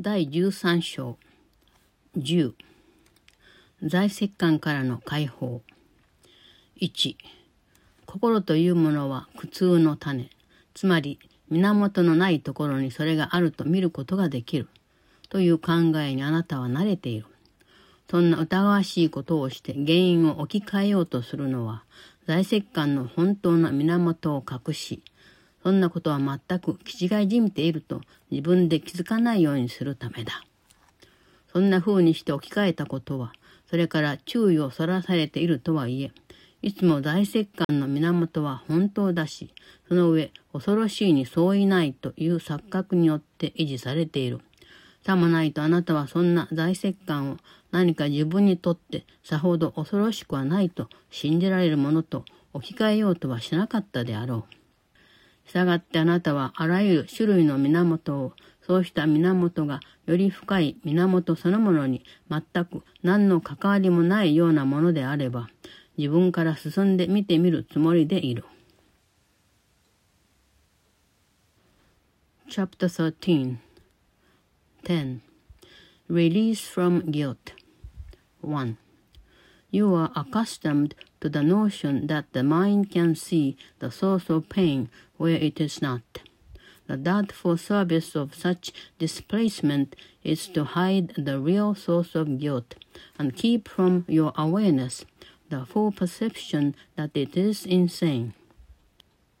第13章。10財石感からの解放。1心というものは苦痛の種。つまり源のないところにそれがあると見ることができる。という考えにあなたは慣れている。そんな疑わしいことをして原因を置き換えようとするのは財石感の本当の源を隠しそんなことは全く気違いじみていると自分で気づかないようにするためだ。そんな風にして置き換えたことは、それから注意をそらされているとはいえ、いつも大石棺の源は本当だし、その上恐ろしいに相違ないという錯覚によって維持されている。さもないとあなたはそんな大石棺を何か自分にとってさほど恐ろしくはないと信じられるものと置き換えようとはしなかったであろう。従ってあなたはあらゆる種類の源を、そうした源がより深い源そのものに全く何の関わりもないようなものであれば、自分から進んで見てみるつもりでいる。Chapter 13 10 Release from Guilt. 1 You are accustomed to the notion that the mind can see the source of pain where it is not. The doubtful service of such displacement is to hide the real source of guilt and keep from your awareness the full perception that it is insane.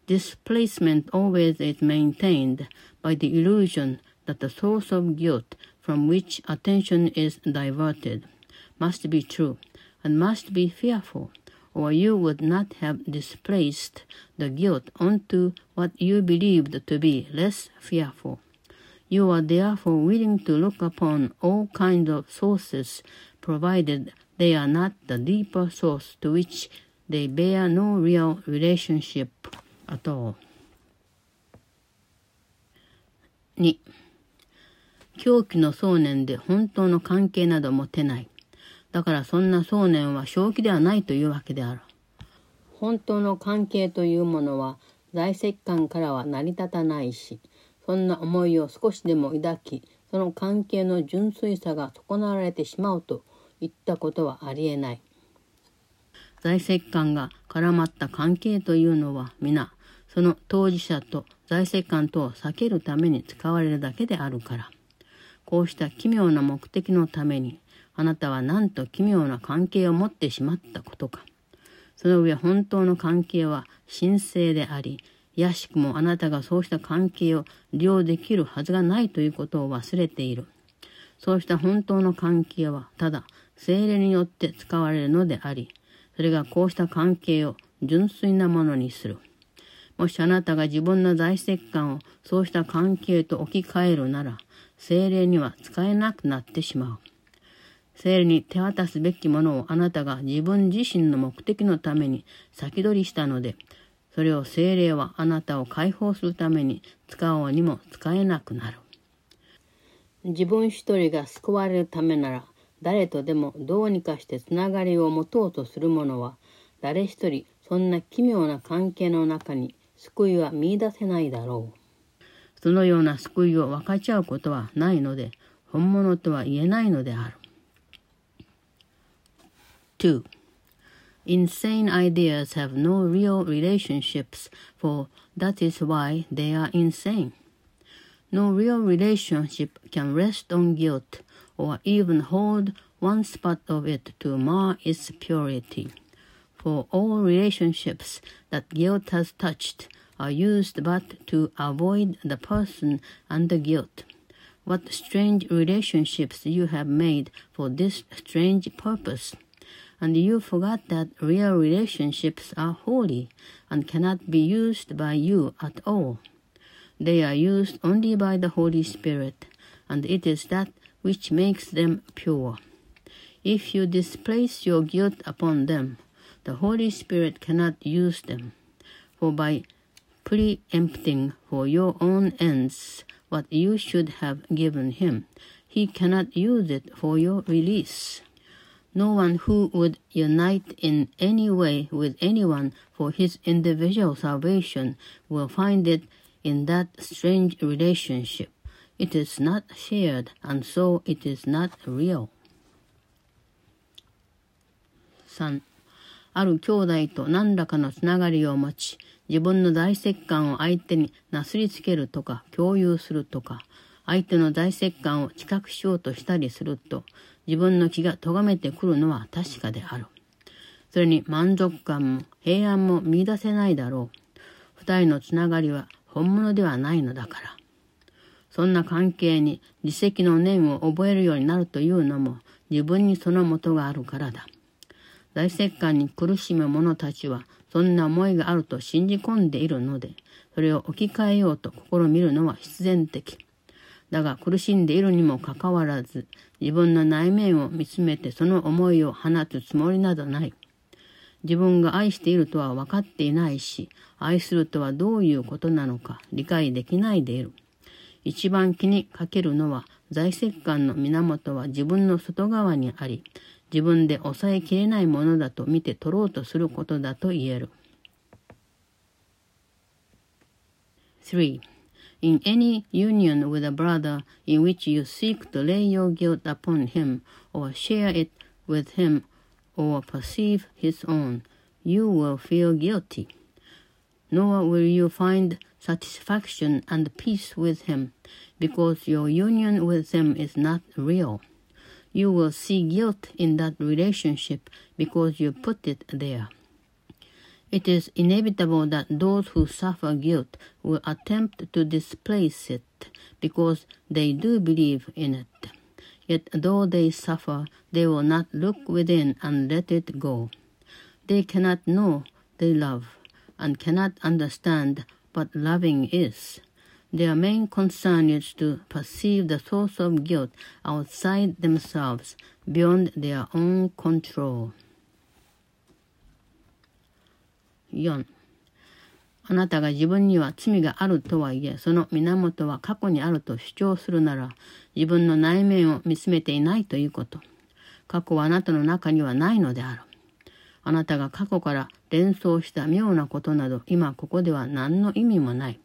Displacement always is maintained by the illusion that the source of guilt from which attention is diverted must be true and must be fearful, or you would not have displaced the guilt onto what you believed to be less fearful. You are therefore willing to look upon all kinds of sources, provided they are not the deeper source to which they bear no real relationship at all. 2. 狂気の想念で本当の関係など持てない。 だからそんな想念は正気ではないというわけである。本当の関係というものは在籍感からは成り立たないし、そんな思いを少しでも抱き、その関係の純粋さが損なわれてしまうといったことはありえない。在籍感が絡まった関係というのは皆、その当事者と在籍感とを避けるために使われるだけであるから。こうした奇妙な目的のために、あなたはなんと奇妙な関係を持ってしまったことか。その上本当の関係は神聖であり、やしくもあなたがそうした関係を利用できるはずがないということを忘れている。そうした本当の関係はただ精霊によって使われるのであり、それがこうした関係を純粋なものにする。もしあなたが自分の大石感をそうした関係と置き換えるなら、精霊には使えなくなってしまう。聖霊に手渡すべきものをあなたが自分自身の目的のために先取りしたので、それを精霊はあなたを解放するために使おうにも使えなくなる。自分一人が救われるためなら、誰とでもどうにかしてつながりを持とうとする者は、誰一人そんな奇妙な関係の中に救いは見出せないだろう。そのような救いを分かち合うことはないので、本物とは言えないのである。2. Insane ideas have no real relationships, for that is why they are insane. No real relationship can rest on guilt or even hold one spot of it to mar its purity. For all relationships that guilt has touched are used but to avoid the person the guilt. What strange relationships you have made for this strange purpose! And you forgot that real relationships are holy and cannot be used by you at all. They are used only by the Holy Spirit, and it is that which makes them pure. If you displace your guilt upon them, the Holy Spirit cannot use them, for by preempting for your own ends what you should have given him, he cannot use it for your release. No one who would unite in any way with anyone for his individual salvation will find it in that strange relationship. it is not shared, and so it is not real. 3. ある兄弟と何らかのつながりを持ち、自分の大石棺を相手になすりつけるとか共有するとか、相手の大石棺を知覚しようとしたりすると、自分の気が咎めてくるのは確かである。それに満足感も平安も見出せないだろう。二人のつながりは本物ではないのだから。そんな関係に自責の念を覚えるようになるというのも自分にその元があるからだ。大石棺に苦しむ者たちはそんな思いがあると信じ込んでいるので、それを置き換えようと試みるのは必然的。だが苦しんでいるにもかかわらず、自分の内面を見つめてその思いを放つつもりなどない。自分が愛しているとは分かっていないし、愛するとはどういうことなのか理解できないでいる。一番気にかけるのは財石感の源は自分の外側にあり、自分で抑えきれないものだと見て取ろうとすることだと言える。3. In any union with a brother in which you seek to lay your guilt upon him or share it with him or perceive his own, you will feel guilty. Nor will you find satisfaction and peace with him, because your union with him is not real. You will see guilt in that relationship because you put it there. It is inevitable that those who suffer guilt will attempt to displace it because they do believe in it. Yet though they suffer, they will not look within and let it go. They cannot know they love and cannot understand what loving is. Their main concern is to perceive the source of guilt outside themselves, beyond their own control. 4. あなたが自分には罪があるとはいえ、その源は過去にあると主張するなら、自分の内面を見つめていないということ。過去はあなたの中にはないのである。あなたが過去から連想した妙なことなど、今ここでは何の意味もない。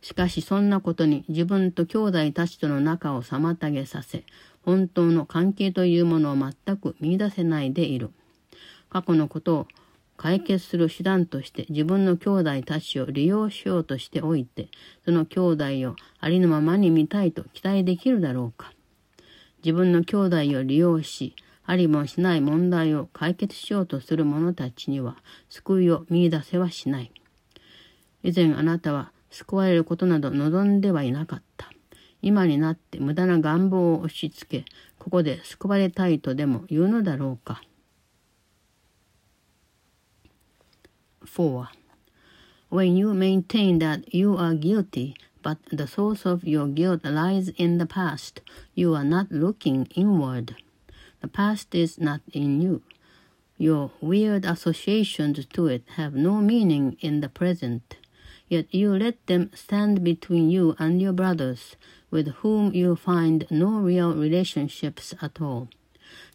しかしそんなことに自分と兄弟たちとの仲を妨げさせ、本当の関係というものを全く見出せないでいる。過去のことを解決する手段として自分の兄弟たちを利用しようとしておいて、その兄弟をありのままに見たいと期待できるだろうか。自分の兄弟を利用し、ありもしない問題を解決しようとする者たちには救いを見出せはしない。以前あなたは救われることなど望んではいなかった。今になって無駄な願望を押し付け、ここで救われたいとでも言うのだろうか。4. When you maintain that you are guilty, but the source of your guilt lies in the past, you are not looking inward. The past is not in you. Your weird associations to it have no meaning in the present. Yet you let them stand between you and your brothers, with whom you find no real relationships at all.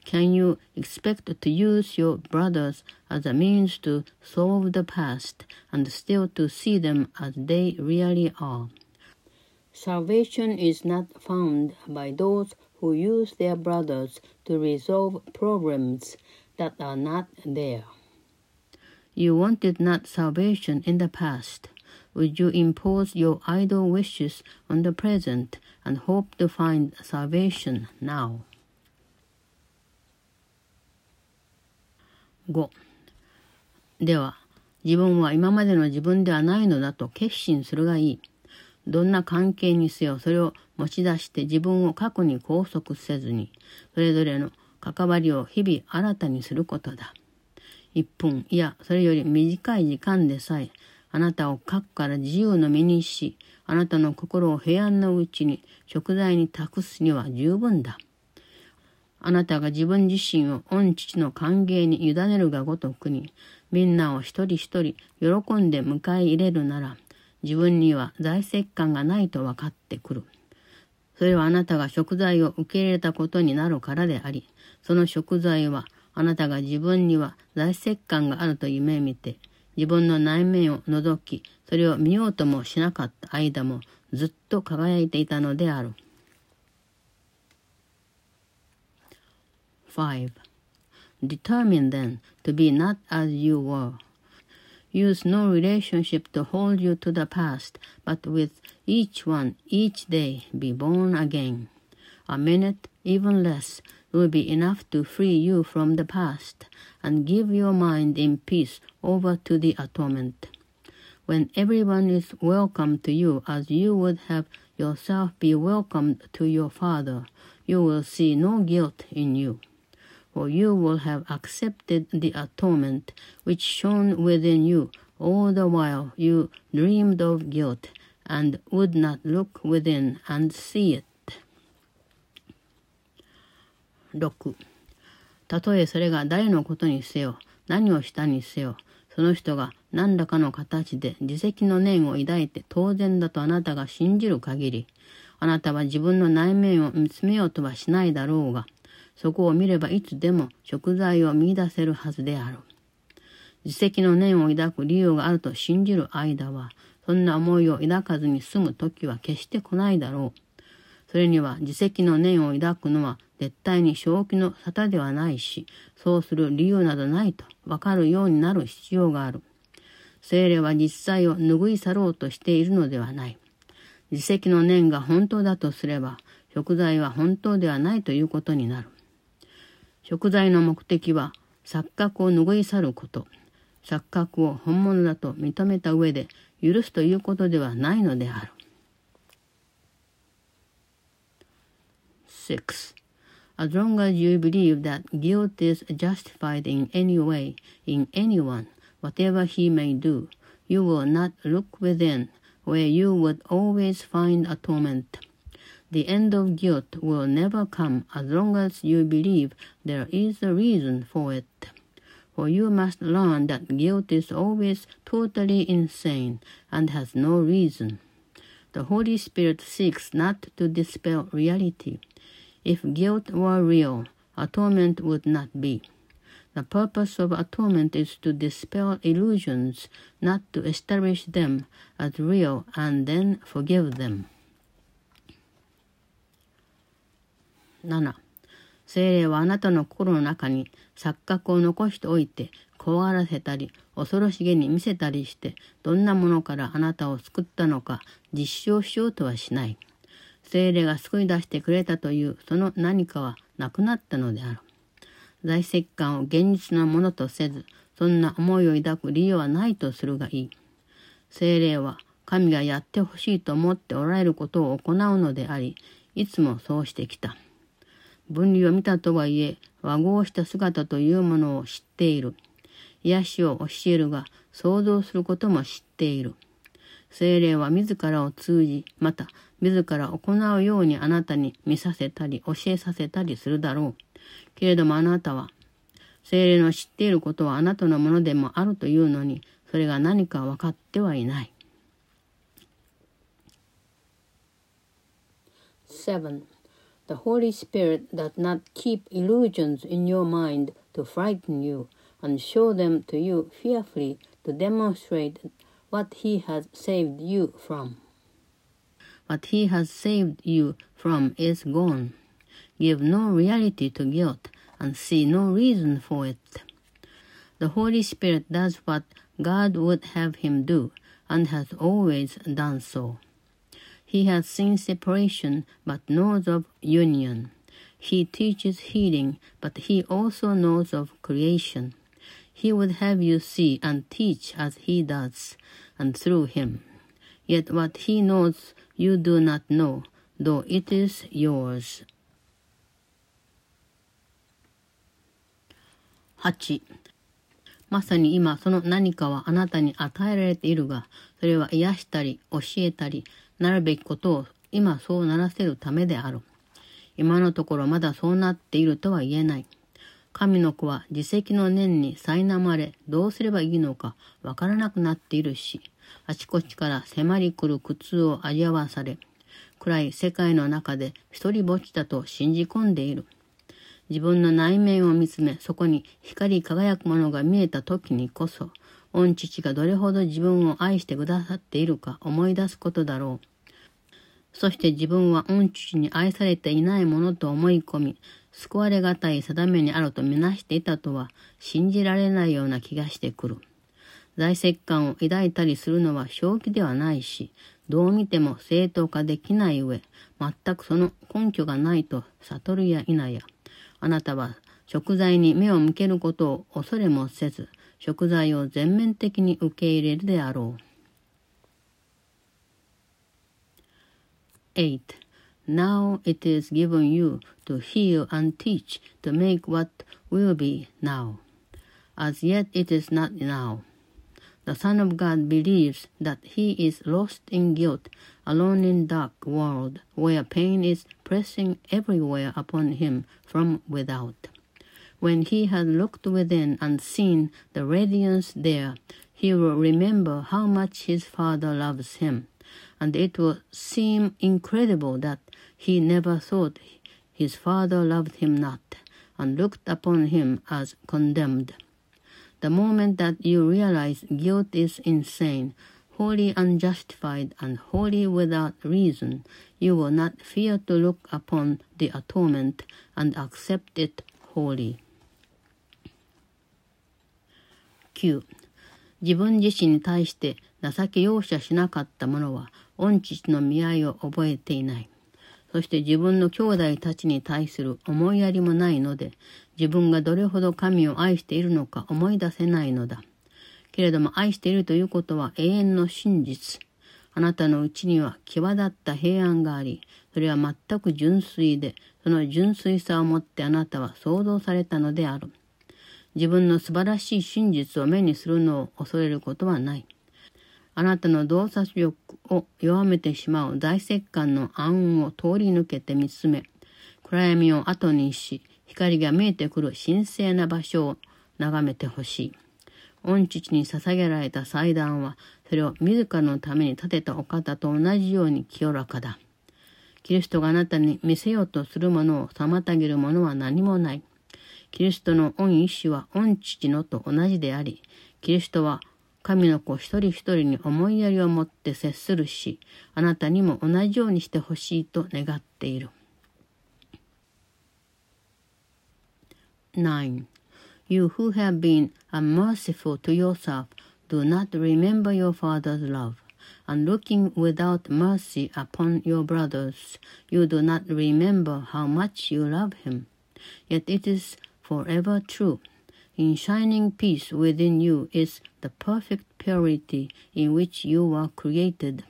Can you expect to use your brothers as a means to solve the past and still to see them as they really are? Salvation is not found by those who use their brothers to resolve problems that are not there. You wanted not salvation in the past would you impose your idle wishes on the present and hope to find salvation now? 5. では、自分は今までの自分ではないのだと決心するがいい。どんな関係にせよそれを持ち出して自分を過去に拘束せずに、それぞれの関わりを日々新たにすることだ。1分、いや、それより短い時間でさえ、あなたを核から自由の身にし、あなたの心を平安のうちに食材に託すには十分だ。あなたが自分自身を御父の歓迎に委ねるがごとくに、みんなを一人一人喜んで迎え入れるなら、自分には財石感がないと分かってくる。それはあなたが食材を受け入れたことになるからであり、その食材はあなたが自分には財石感があると夢見て、自分の内面を除き、それを見ようともしなかった間もずっと輝いていたのである。5. Determine then to be not as you were. Use no relationship to hold you to the past, but with each one, each day, be born again. A minute, even less, will be enough to free you from the past and give your mind in peace over to the atonement. When everyone is welcome to you as you would have yourself be welcomed to your Father, you will see no guilt in you. For you will have accepted the atonement which shone within you all the while you dreamed of guilt and would not look within and see it. 6. たとえそれが誰のことにせよ、何をしたにせよ、その人が何らかの形で自責の念を抱いて当然だとあなたが信じる限り、あなたは自分の内面を見つめようとはしないだろうが、そこを見ればいつでも食材を見出せるはずである。自責の念を抱く理由があると信じる間は、そんな思いを抱かずに済む時は決して来ないだろう。それには自責の念を抱くのは絶対に正気の沙汰ではないし、そうする理由などないと分かるようになる必要がある。精霊は実際を拭い去ろうとしているのではない。自責の念が本当だとすれば、食材は本当ではないということになる。食材の目的は錯覚を拭い去ること。錯覚を本物だと認めた上で許すということではないのである。6. As long as you believe that guilt is justified in any way, in anyone, whatever he may do, you will not look within, where you would always find atonement. The end of guilt will never come as long as you believe there is a reason for it. For you must learn that guilt is always totally insane and has no reason. The Holy Spirit seeks not to dispel reality, if guilt were real, atonement would not be. The purpose of atonement is to dispel illusions, not to establish them as real and then forgive them. 7. 精霊はあなたの心の中に錯覚を残しておいて怖がらせたり恐ろしげに見せたりしてどんなものからあなたを救ったのか実証しようとはしない。精霊が救い出してくれたというその何かはなくなったのである。在籍感を現実なものとせず、そんな思いを抱く理由はないとするがいい。精霊は神がやってほしいと思っておられることを行うのであり、いつもそうしてきた。分離を見たとはいえ、和合した姿というものを知っている。癒しを教えるが、想像することも知っている。精霊は自らを通じ、また自ら行うようにあなたに見させたり教えさせたりするだろう。けれどもあなたは、精霊の知っていることはあなたのものでもあるというのに、それが何か分かってはいない。7. The Holy Spirit does not keep illusions in your mind to frighten you and show them to you fearfully to demonstrate what He has saved you from. What he has saved you from is gone. Give no reality to guilt and see no reason for it. The Holy Spirit does what God would have him do and has always done so. He has seen separation but knows of union. He teaches healing, but he also knows of creation. He would have you see and teach as he does, and through him. Yet what he knows you do not know, though it is yours. 8. まさに今その何かはあなたに与えられているが、それは癒したり教えたり なるべきことを今そうならせるためである。今のところまだそうなっているとは言えない。神の子は自責の念に苛まれ、どうすればいいのかわからなくなっているし、あちこちから迫り来る苦痛を味わわされ、暗い世界の中で一人ぼっちだと信じ込んでいる。自分の内面を見つめ、そこに光り輝くものが見えた時にこそ、御父がどれほど自分を愛してくださっているか思い出すことだろう。そして自分は御父に愛されていないものと思い込み、救われがたい定めにあるとみなしていたとは信じられないような気がしてくる。在籍感を抱いたりするのは正気ではないし、どう見ても正当化できない上、全くその根拠がないと悟るや否や、あなたは食材に目を向けることを恐れもせず、食材を全面的に受け入れるであろう。8. Now it is given you to heal and teach to make what will be now. As yet it is not now. The Son of God believes that he is lost in guilt, alone in dark world, where pain is pressing everywhere upon him from without. When he had looked within and seen the radiance there, he will remember how much his Father loves him, and it will seem incredible that he never thought his Father loved him not, and looked upon him as condemned. The moment that you realize guilt is insane, wholly unjustified, and wholly without reason, you will not fear to look upon the atonement and accept it wholly. 9. 自分自身に対して情け容赦しなかった者は、御父の見合いを覚えていない。そして自分の兄弟たちに対する思いやりもないので、自分がどれほど神を愛しているのか思い出せないのだ。けれども愛しているということは永遠の真実。あなたのうちには際立った平安があり、それは全く純粋で、その純粋さをもってあなたは想像されたのである。自分の素晴らしい真実を目にするのを恐れることはない。あなたの洞察力を弱めてしまう大石棺の暗雲を通り抜けて見つめ、暗闇を後にし、光が見えてくる神聖な場所を眺めてほしい。御父に捧げられた祭壇は、それを自らのために建てたお方と同じように清らかだ。キリストがあなたに見せようとするものを妨げるものは何もない。キリストの御意志は御父のと同じであり、キリストは神の子一人一人に思いやりを持って接するし、あなたにも同じようにしてほしいと願っている。9. You who have been unmerciful to yourself, do not remember your father's love. And looking without mercy upon your brothers, you do not remember how much you love him. Yet it is forever true in shining peace within you is the perfect purity in which you were created.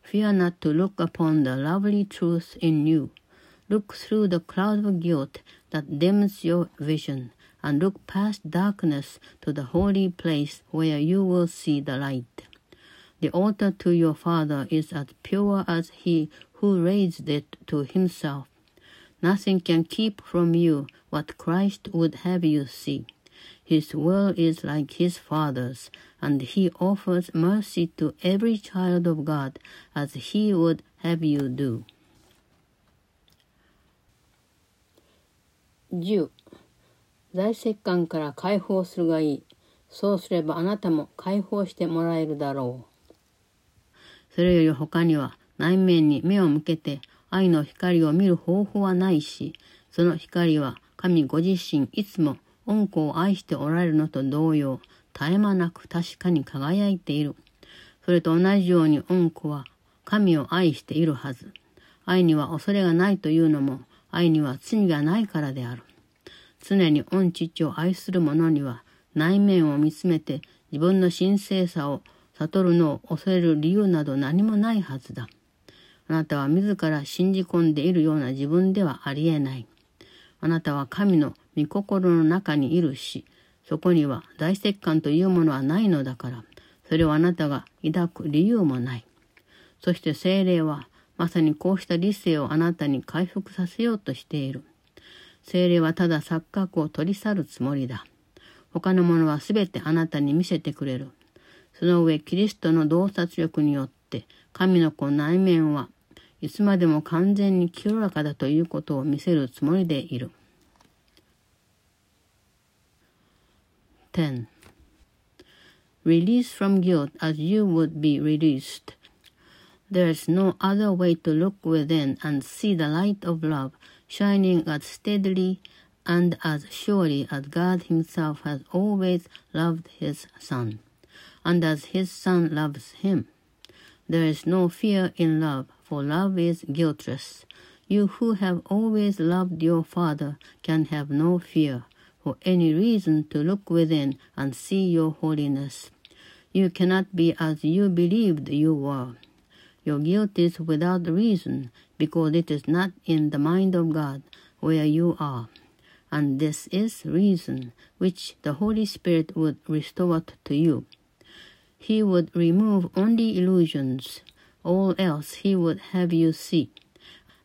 Fear not to look upon the lovely truth in you. Look through the cloud of guilt that dims your vision, and look past darkness to the holy place where you will see the light. The altar to your Father is as pure as he who raised it to himself. Nothing can keep from you what Christ would have you see. His will is like his Father's, and he offers mercy to every child of God as he would have you do. 10. 在籍感から解放するがいい。そうすればあなたも解放してもらえるだろう。それより他には内面に目を向けて 愛の光を見る方法はないし、その光は神ご自身いつも恩子を愛しておられるのと同様、絶え間なく確かに輝いている。それと同じように恩子は神を愛しているはず。愛には恐れがないというのも、愛には罪がないからである。常に御父を愛する者には、内面を見つめて自分の神聖さを悟るのを恐れる理由など何もないはずだ。あなたは自ら信じ込んでいるような自分ではありえない。あなたは神の御心の中にいるし、そこには大石感というものはないのだから、それをあなたが抱く理由もない。そして精霊は、まさにこうした理性をあなたに回復させようとしている。精霊はただ錯覚を取り去るつもりだ。他のものはすべてあなたに見せてくれる。その上、キリストの洞察力によって、神の子内面はいつまでも完全に清らかだということを見せるつもりでいる。10. released from guilt as you would be released. There is no other way to look within and see the light of love shining as steadily and as surely as God Himself has always loved His Son, and as His Son loves Him. There is no fear in love, for love is guiltless. You who have always loved your Father can have no fear, for any reason to look within and see your holiness. You cannot be as you believed you were. Your guilt is without reason, because it is not in the mind of God where you are. And this is reason which the Holy Spirit would restore to you. He would remove only illusions, all else he would have you see.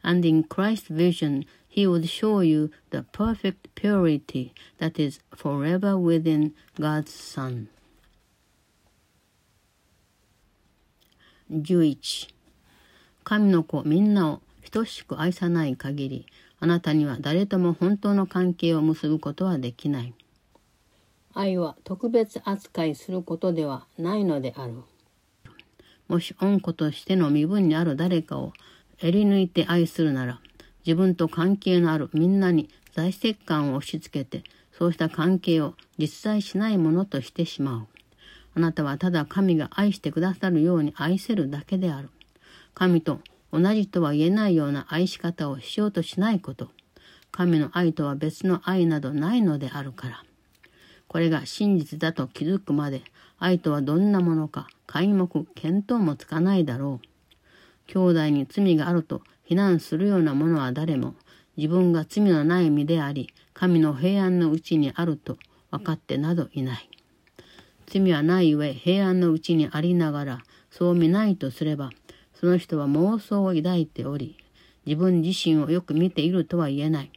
And in Christ's vision, he would show you the perfect purity that is forever within God's Son. 11神の子みんなを等しく愛さない限りあなたには誰とも本当の関係を結ぶことはできない愛は特別扱いすることではないのであるもし恩子としての身分にある誰かを襟抜いて愛するなら自分と関係のあるみんなに在籍感を押し付けてそうした関係を実在しないものとしてしまうあなたはただ神が愛してくださるように愛せるだけである。神と同じとは言えないような愛し方をしようとしないこと。神の愛とは別の愛などないのであるから。これが真実だと気づくまで愛とはどんなものか皆目見当もつかないだろう。兄弟に罪があると非難するようなものは誰も自分が罪のない身であり神の平安のうちにあると分かってなどいない。罪はない上平安のうちにありながらそう見ないとすればその人は妄想を抱いており自分自身をよく見ているとは言えない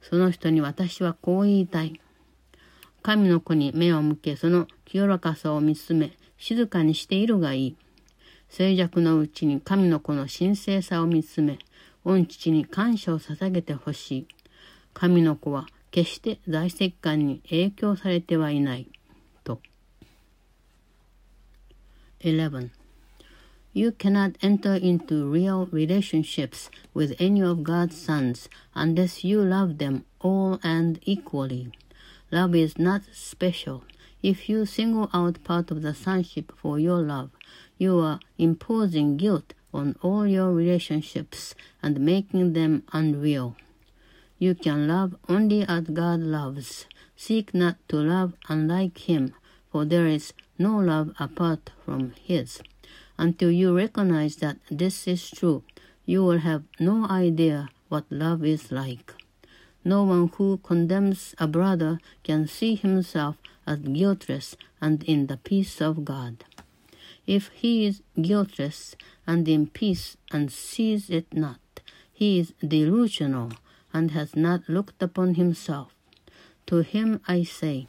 その人に私はこう言いたい神の子に目を向けその清らかさを見つめ静かにしているがいい静寂のうちに神の子の神聖さを見つめ御父に感謝を捧げてほしい神の子は決して在籍感に影響されてはいないと 11. You cannot enter into real relationships with any of God's sons unless you love them all and equally. Love is not special. If you single out part of the sonship for your love, you are imposing guilt on all your relationships and making them unreal. You can love only as God loves. Seek not to love unlike Him, for there is no love apart from His. Until you recognize that this is true, you will have no idea what love is like. No one who condemns a brother can see himself as guiltless and in the peace of God. If he is guiltless and in peace and sees it not, he is delusional and has not looked upon himself. To him I say,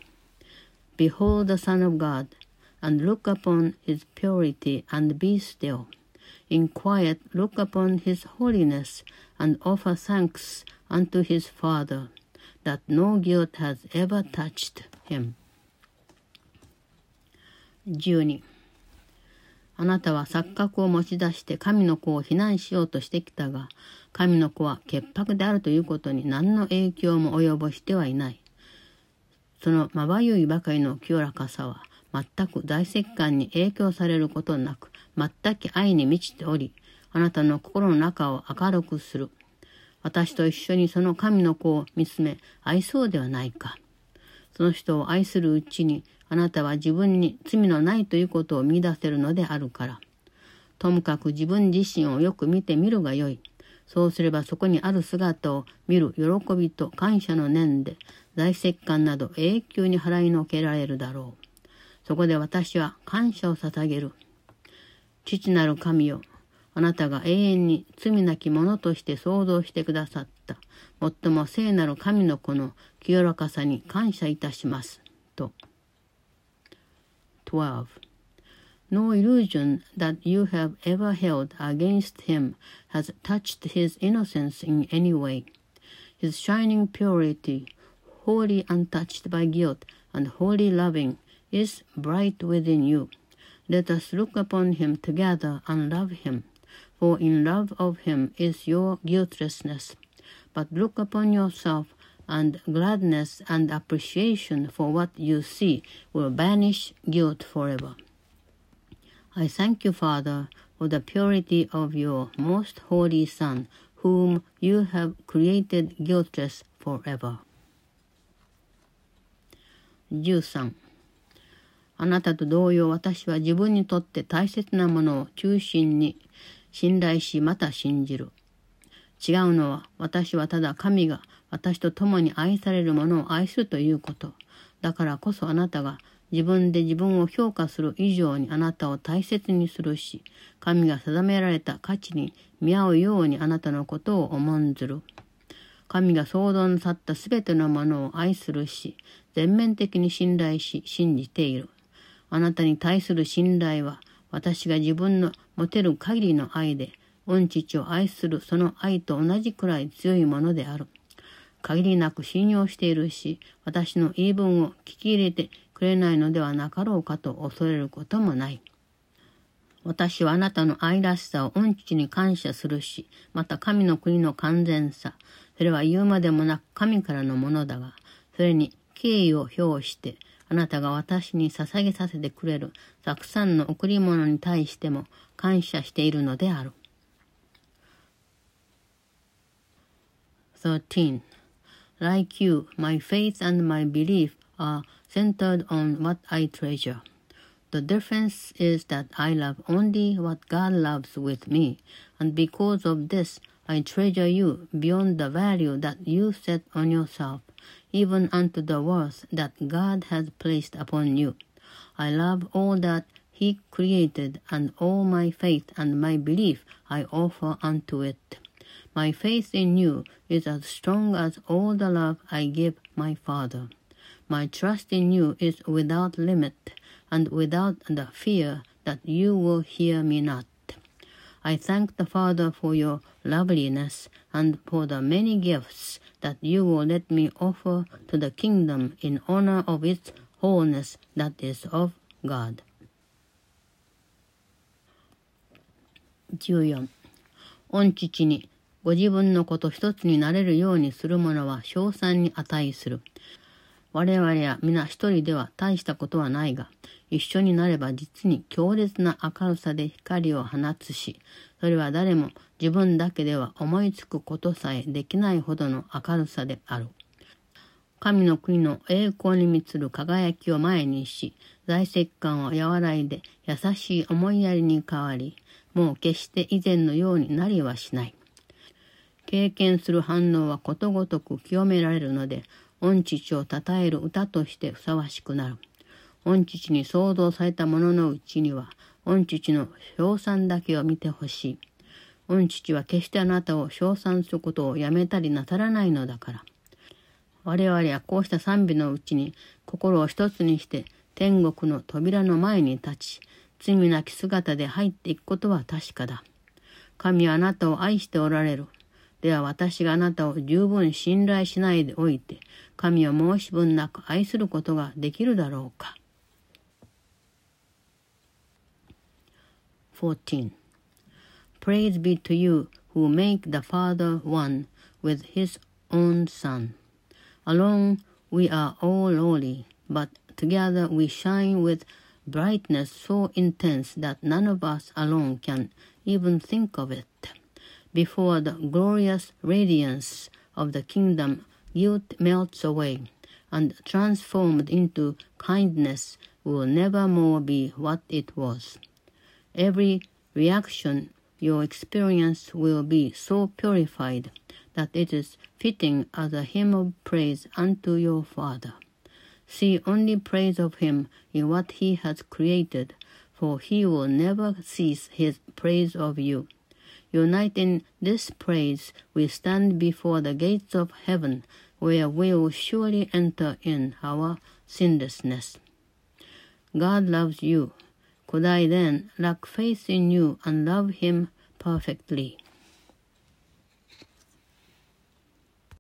Behold the Son of God, and look upon his purity and be still. In quiet look upon his holiness and offer thanks unto his Father, that no guilt has ever touched him. 12あなたは錯覚を持ち出して神の子を非難しようとしてきたが、神の子は潔白であるということに何の影響も及ぼしてはいない。そのまばゆいばかりの清らかさは全く大石感に影響されることなく全く愛に満ちておりあなたの心の中を明るくする私と一緒にその神の子を見つめ愛そうではないかその人を愛するうちにあなたは自分に罪のないということを見出せるのであるからともかく自分自身をよく見てみるがよいそうすればそこにある姿を見る喜びと感謝の念で大石感など永久に払いのけられるだろう。そこで私は感謝を捧げる。父なる神よ、あなたが永遠に罪なき者として創造してくださった、最も聖なる神の子の清らかさに感謝いたします。と。12. No illusion that you have ever held against him has touched his innocence in any way. His shining purity, wholly untouched by guilt and wholly loving, is bright within you. Let us look upon him together and love him, for in love of him is your guiltlessness. But look upon yourself, and gladness and appreciation for what you see will banish guilt forever. I thank you, Father, for the purity of your most holy Son, whom you have created guiltless forever. 13あなたと同様私は自分にとって大切なものを中心に信頼しまた信じる。違うのは私はただ神が私と共に愛されるものを愛するということ。だからこそあなたが自分で自分を評価する以上にあなたを大切にするし、神が定められた価値に見合うようにあなたのことを重んずる。神が創造なさったすべてのものを愛するし、全面的に信頼し、信じている。あなたに対する信頼は、私が自分の持てる限りの愛で、御父を愛するその愛と同じくらい強いものである。限りなく信用しているし、私の言い分を聞き入れてくれないのではなかろうかと恐れることもない。私はあなたの愛らしさを御父に感謝するし、また神の国の完全さ、それは言うまでもなく神からのものだが、それに敬意を表して、あなたが私に捧げさせてくれるたくさんの贈り物に対しても感謝しているのである。13. Like you, my faith and my belief are centered on what I treasure. The difference is that I love only what God loves with me, and because of this, I treasure you beyond the value that you set on yourself, even unto the worth that God has placed upon you. I love all that He created, and all my faith and my belief I offer unto it. My faith in you is as strong as all the love I give my Father. My trust in you is without limit, and without the fear that you will hear me not. I thank the Father for your loveliness and for the many gifts that you will let me offer to the kingdom in honor of its wholeness that is of God. 14. 御父にご自分のこと一つになれるようにする者は称賛に値する。我々は皆一人では大したことはないが、一緒になれば実に強烈な明るさで光を放つし、それは誰も自分だけでは思いつくことさえできないほどの明るさである。神の国の栄光に満つる輝きを前にし、在籍感を和らいで優しい思いやりに変わり、もう決して以前のようになりはしない。経験する反応はことごとく清められるので、御父を称える歌としてふさわしくなる。御父に創造されたもののうちには、御父の称賛だけを見てほしい。御父は決してあなたを称賛することをやめたりなさらないのだから。我々はこうした賛美のうちに心を一つにして天国の扉の前に立ち、罪なき姿で入っていくことは確かだ。神はあなたを愛しておられる。では私があなたを十分信頼しないでおいて、神を申し分なく愛することができるだろうか。14. Praise be to you who make the Father one with his own Son. Alone we are all lowly, but together we shine with brightness so intense that none of us alone can even think of it. Before the glorious radiance of the kingdom, guilt melts away, and transformed into kindness will never more be what it was. Every reaction your experience will be so purified that it is fitting as a hymn of praise unto your Father. See only praise of him in what he has created, for he will never cease his praise of you. Unite in this praise, we stand before the gates of heaven, where we will surely enter in our sinlessness. God loves you. Could I then lack faith in you and love him perfectly?